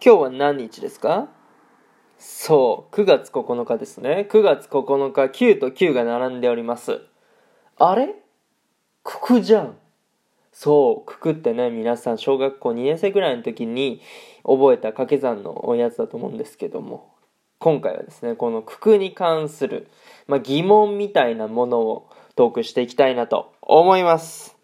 今日は何日ですか？そう、9月9日ですね。9月9日、9と9が並んでおります。あれ？九九じゃん。そう、九九ってね、皆さん小学校2年生ぐらいの時に覚えた掛け算のやつだと思うんですけども、今回はですね、この九九に関する、まあ、疑問みたいなものをトークしていきたいなと思います。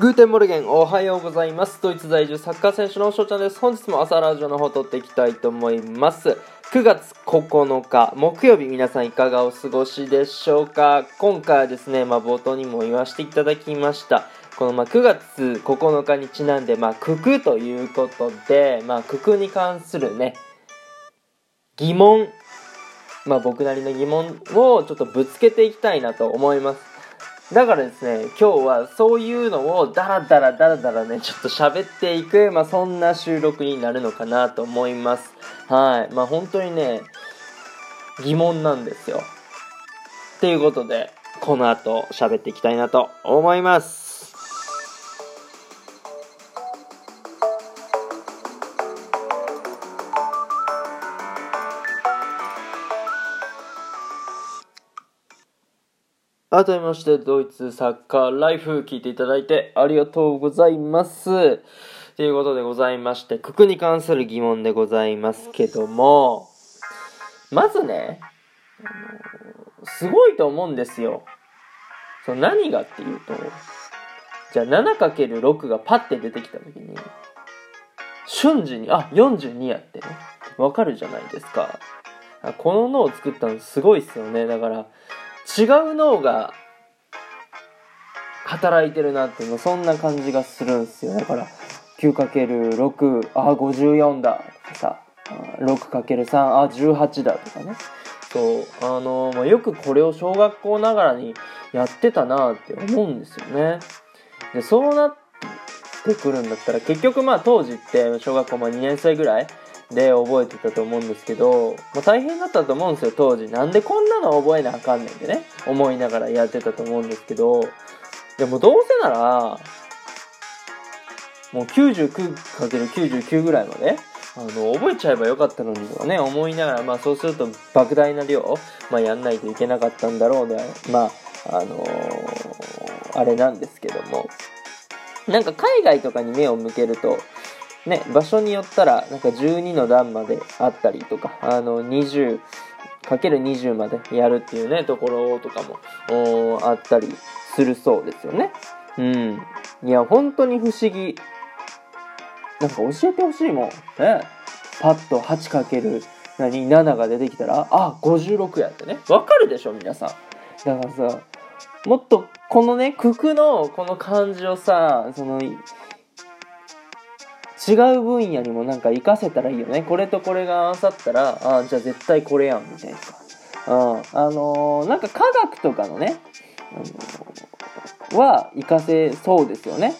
Guten Morgen おはようございます。ドイツ在住サッカー選手の翔ちゃんです。本日も朝ラジオの方撮っていきたいと思います。9月9日木曜日皆さんいかがお過ごしでしょうか？今回はですね、まあ、冒頭にも言わせていただきました。このまあ9月9日にちなんで、まあ、九九ということで、まあ、九九に関するね疑問まあ僕なりの疑問をちょっとぶつけていきたいなと思います。だからですね、今日はそういうのをダラダラダラダラね、ちょっと喋っていく、まあそんな収録になるのかなと思います。はい。まあ本当にね、疑問なんですよ。っていうことで、この後喋っていきたいなと思います。改めまして、ドイツサッカーライフ聞いていただいてありがとうございます。ということでございまして、九九に関する疑問でございますけども、まずね、すごいと思うんですよ。その何がっていうと、じゃあ 7×6 がパッて出てきた時に、瞬時に、あ、42やってね、わかるじゃないですか。この脳を作ったのすごいっすよね。だから、違う脳が働いてるなっていうのそんな感じがするんですよ。だから 9×6 あ54だ。とかさ 6×3 あ18だとかね。そうあのまあ、よくこれを小学校ながらにやってたなって思うんですよね。でそうなってくるんだったら結局まあ当時って小学校ま2年生ぐらいで覚えてたと思うんですけど、まあ、大変だったと思うんですよ当時。なんでこんなの覚えなあかんねんってね思いながらやってたと思うんですけど。でもどうせならもう 99×99 ぐらいまであの覚えちゃえばよかったのにとかね思いながらまあそうすると莫大な量、まあ、やんないといけなかったんだろうでまああのーあれなんですけども。なんか海外とかに目を向けるとね、場所によったらなんか12の段まであったりとかあの 20×20 までやるっていうねところとかもあったりするそうですよね。うん。いや本当に不思議。なんか教えてほしいもん。ね。パッと 8× 何7が出てきたらあ56やってね。わかるでしょ皆さん。だからさもっとこのね九九のこの感じをさその違う分野にもなんか活かせたらいいよね。これとこれが合わさったらあじゃあ絶対これやんみたいな。うんあのーなんか科学とかのね、あのーは活かせそうですよね。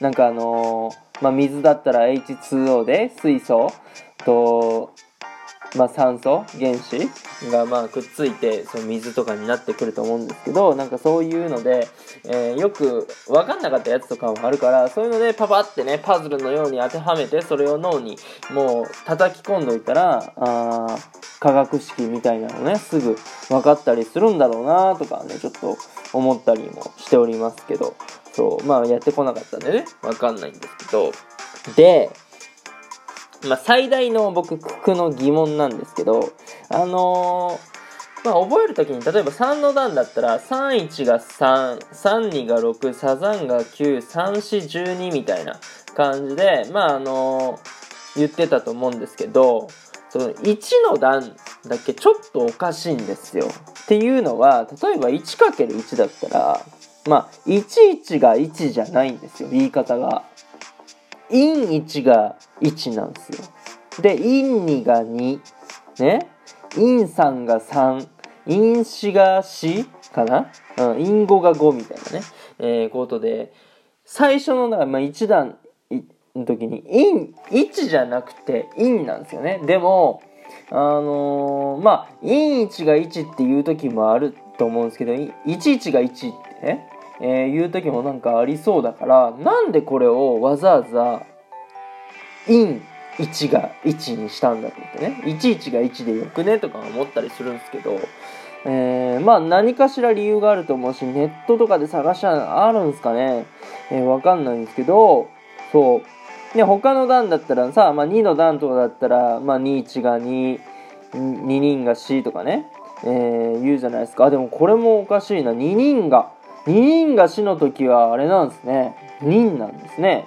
なんかあのーまあ、水だったら H2O で水素と、まあ、酸素原子がまあくっついてその水とかになってくると思うんですけどなんかそういうので、えーよく分かんなかったやつとかもあるからそういうのでパパってねパズルのように当てはめてそれを脳にもう叩き込んどいたらあ化学式みたいなのねすぐ分かったりするんだろうなとかねちょっと思ったりもしておりますけどそうまあやってこなかったんでね分かんないんですけど。でまあ、最大の僕、九九の疑問なんですけど、あのーまあ、覚えるときに、例えば3の段だったら、31が3、32が6、サザンが9、34、12みたいな感じで、まあ、あのー言ってたと思うんですけど、その1の段だけちょっとおかしいんですよ。っていうのは、例えば 1×1 だったら、まあ、11が1じゃないんですよ、言い方が。陰1が1なんですよ。で、陰2が2。ね。陰3が3。陰4が4かな？うん。陰5が5みたいなね。えー、ことで、最初の、だからまあ、1段の時に、陰1じゃなくて陰なんですよね。でも、あのー、まあ、陰1が1っていう時もあると思うんですけど、11が1ってね、えー、いう時もなんかありそうだから、なんでこれをわざわざ、陰1が1にしたんだと思ってね、11が1でよくねとか思ったりするんですけど、えー、まあ何かしら理由があると思うし、ネットとかで探したらあるんですかね、えー、わかんないんですけど、そう。で、他の段だったらさ、まあ、2の段とかだったら、まあ、2、1が2、2人が C とかね、えー、言うじゃないですかあ。でもこれもおかしいな。2人が、2人が死の時はあれなんですね。人なんですね。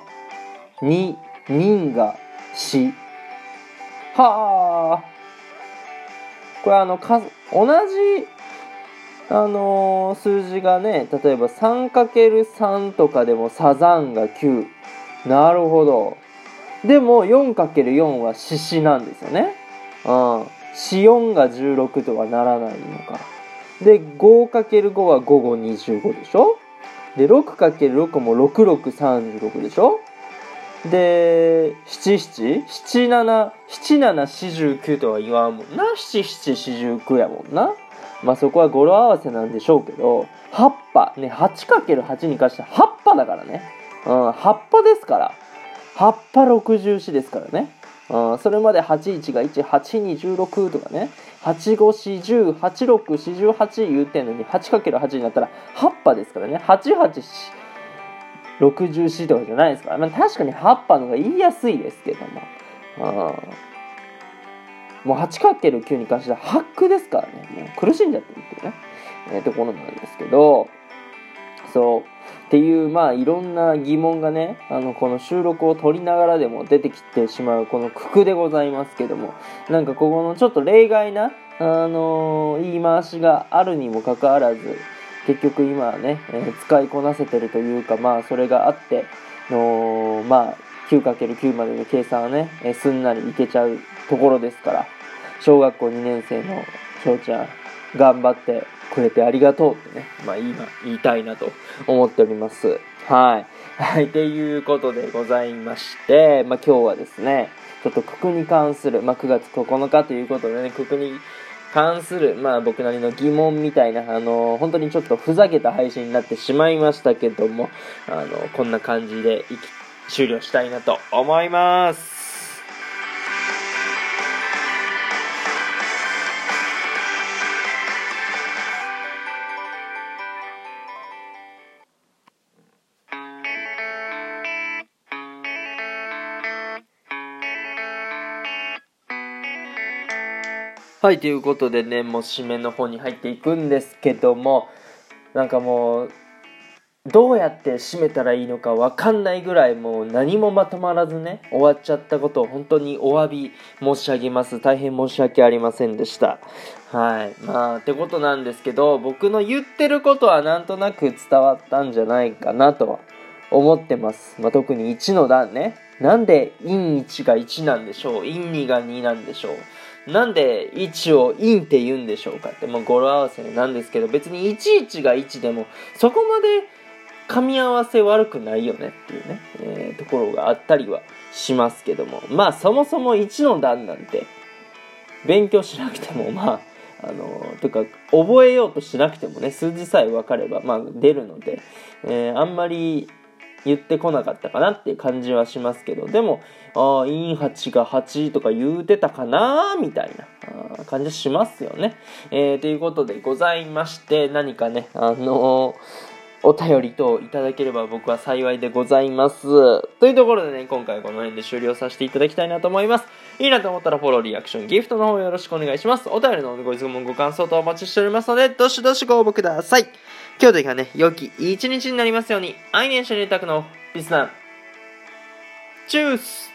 2、人が死。はあ。これあの、数、同じ、あのー、数字がね、例えば 3×3 とかでもサザンが9。なるほど。でも 4×4 は獅子なんですよね。うん。四4が16とはならないのか。で、5×5 は午後25でしょ？で、6×6 も6636でしょ？で、七七？七七？七七四十九とは言わんもんな。七七四十九やもんな。まあそこは語呂合わせなんでしょうけど、葉っぱ、ね、8×8 に関して葉っぱだからね。うん、葉っぱですから。葉っぱ64ですからね。うん、それまで81が1、8216とかね、8540、8648言うてんのに 8×8 になったら8波ですからね。88 64とかじゃないですから、まあ、確かに8波の方が言いやすいですけども、もう 8×9 に関しては8区ですからね、もう苦しんじゃってるっていうね、えー、ところなんですけど、そう、っていう、まあ、いろんな疑問がね、あの、この収録を撮りながらでも出てきてしまう、この九九でございますけども、なんかここのちょっと例外な、あのー、言い回しがあるにもかかわらず、結局今はね、えー、使いこなせてるというか、まあ、それがあって、のまあ、9×9 までの計算はね、えー、すんなりいけちゃうところですから、小学校2年生の翔ちゃん、頑張ってくれてありがとうってね、まあ今言いたいなと思っております。はい。はい、ということでございまして、まあ今日はですね、ちょっと九九に関する、まあ9月9日ということでね、九九に関する、まあ僕なりの疑問みたいな、あの、本当にちょっとふざけた配信になってしまいましたけども、あの、こんな感じで終了したいなと思います。はい、ということでね、もう締めの方に入っていくんですけども、なんかもう、どうやって締めたらいいのかわかんないぐらいもう何もまとまらずね、終わっちゃったことを本当にお詫び申し上げます。大変申し訳ありませんでした。はい。まあ、ってことなんですけど、僕の言ってることはなんとなく伝わったんじゃないかなとは思ってます。まあ、特に1の段ね。なんで陰1が1なんでしょう？陰2が2なんでしょう？なんで1を陰って言うんでしょうかって、もう語呂合わせなんですけど、別に11が1でも、そこまで噛み合わせ悪くないよねっていうね、えー、ところがあったりはしますけども、まあそもそも1の段なんて、勉強しなくても、まあ、あのとか、覚えようとしなくてもね、数字さえ分かれば、まあ出るので、えー、あんまり言ってこなかったかなっていう感じはしますけど、でも、ああ、イン8が8とか言うてたかなみたいな感じしますよね。えー、ということでございまして、何かね、あのー、お便りといただければ僕は幸いでございます。というところでね、今回この辺で終了させていただきたいなと思います。いいなと思ったらフォロー、リアクション、ギフトの方よろしくお願いします。お便りのご質問、ご感想とお待ちしておりますので、どしどしご応募ください。今日というかね、良き一日になりますように、愛年者にたくのリスナー。チュース